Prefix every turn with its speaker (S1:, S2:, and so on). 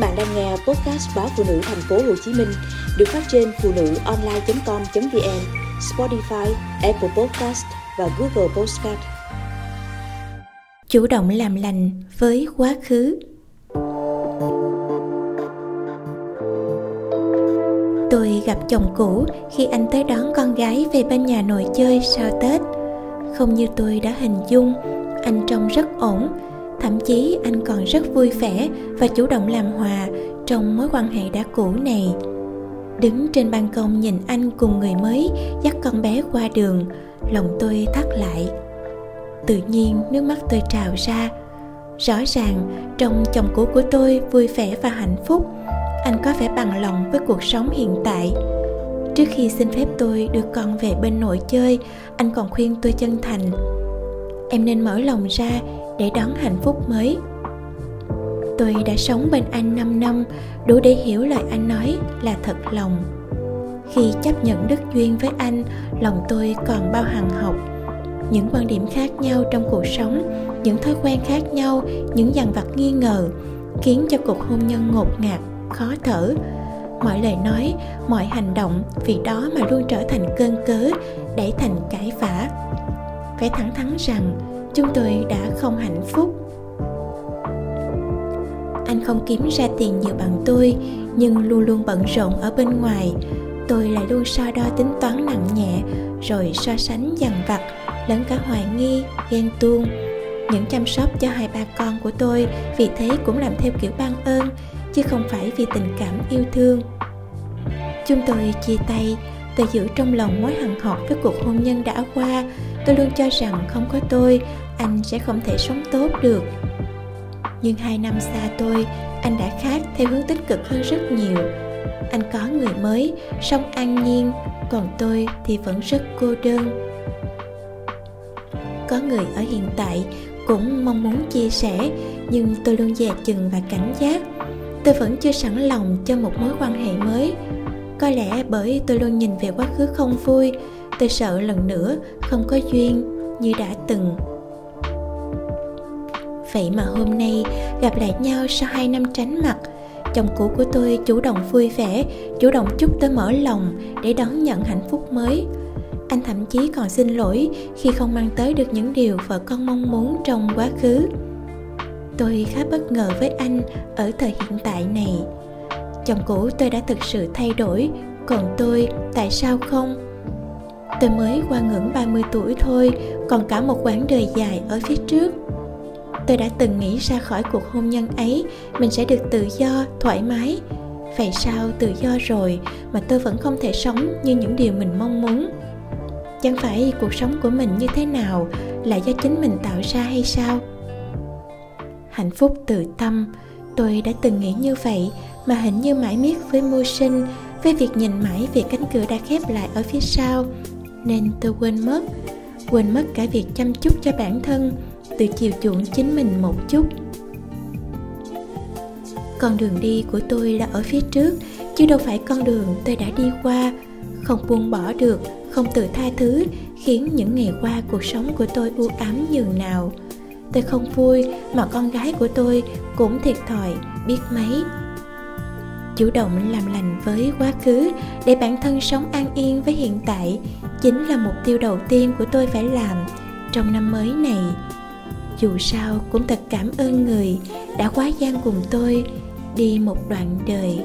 S1: bạn đang nghe podcast báo phụ nữ thành phố Hồ Chí Minh được phát trên phụ nữ online.com.vn, Spotify, Apple Podcast và Google Podcast.
S2: Chủ động làm lành với quá khứ. Tôi gặp chồng cũ khi anh tới đón con gái về bên nhà nội chơi sau Tết. Không như tôi đã hình dung, anh trông rất ổn, thậm chí anh còn rất vui vẻ và chủ động làm hòa trong mối quan hệ đã cũ này. Đứng trên ban công nhìn anh cùng người mới, dắt con bé qua đường, lòng tôi thắt lại. Tự nhiên nước mắt tôi trào ra. Rõ ràng, trong chồng cũ của tôi vui vẻ và hạnh phúc, anh có vẻ bằng lòng với cuộc sống hiện tại. Trước khi xin phép tôi đưa con về bên nội chơi, anh còn khuyên tôi chân thành. Em nên mở lòng ra để đón hạnh phúc mới. Tôi đã sống bên anh 5 năm, đủ để hiểu lời anh nói là thật lòng. Khi chấp nhận đức duyên với anh, lòng tôi còn bao hằng học. Những quan điểm khác nhau trong cuộc sống, những thói quen khác nhau, những dằn vặt nghi ngờ khiến cho cuộc hôn nhân ngột ngạt, khó thở. Mọi lời nói, mọi hành động vì đó mà luôn trở thành cơn cớ đẩy thành cãi vã. Phải thẳng thắn rằng chúng tôi đã không hạnh phúc. Anh không kiếm ra tiền nhiều bằng tôi, nhưng luôn luôn bận rộn ở bên ngoài. Tôi lại luôn so đo tính toán nặng nhẹ, rồi so sánh dằn vặt, lẫn cả hoài nghi, ghen tuông. Những chăm sóc cho hai ba con của tôi, vì thế cũng làm theo kiểu ban ơn, chứ không phải vì tình cảm yêu thương. Chúng tôi chia tay, tôi giữ trong lòng mối hằn học với cuộc hôn nhân đã qua tôi luôn cho rằng không có tôi, anh sẽ không thể sống tốt được. Nhưng hai năm xa tôi, anh đã khác theo hướng tích cực hơn rất nhiều. Anh có người mới sống an nhiên, còn tôi thì vẫn rất cô đơn. Có người ở hiện tại cũng mong muốn chia sẻ, nhưng tôi luôn dè chừng và cảnh giác. Tôi vẫn chưa sẵn lòng cho một mối quan hệ mới. Có lẽ bởi tôi luôn nhìn về quá khứ không vui tôi sợ lần nữa không có duyên như đã từng. Vậy mà hôm nay gặp lại nhau sau hai năm tránh mặt, chồng cũ của tôi chủ động vui vẻ, chủ động chúc tôi mở lòng để đón nhận hạnh phúc mới. Anh thậm chí còn xin lỗi khi không mang tới được những điều vợ con mong muốn trong quá khứ. Tôi khá bất ngờ với anh ở thời hiện tại này. Chồng cũ tôi đã thực sự thay đổi, còn tôi tại sao không? Tôi mới qua ngưỡng 30 tuổi thôi, còn cả một quãng đời dài ở phía trước. Tôi đã từng nghĩ ra khỏi cuộc hôn nhân ấy, mình sẽ được tự do, thoải mái. Vậy sao tự do rồi mà tôi vẫn không thể sống như những điều mình mong muốn? Chẳng phải cuộc sống của mình như thế nào là do chính mình tạo ra hay sao? Hạnh phúc tự tâm, tôi đã từng nghĩ như vậy, mà hình như mãi miết với mưu sinh, với việc nhìn mãi về cánh cửa đã khép lại ở phía sau nên tôi quên mất. Quên mất cả việc chăm chút cho bản thân, tự chiều chuộng chính mình một chút. Con đường đi của tôi là ở phía trước, chứ đâu phải con đường tôi đã đi qua. Không buông bỏ được, không tự tha thứ, khiến những ngày qua cuộc sống của tôi u ám nhường nào. Tôi không vui, mà con gái của tôi cũng thiệt thòi, biết mấy. Chủ động làm lành với quá khứ để bản thân sống an yên với hiện tại chính là mục tiêu đầu tiên của tôi phải làm trong năm mới này. Dù sao cũng thật cảm ơn người đã quá gian cùng tôi đi một đoạn đời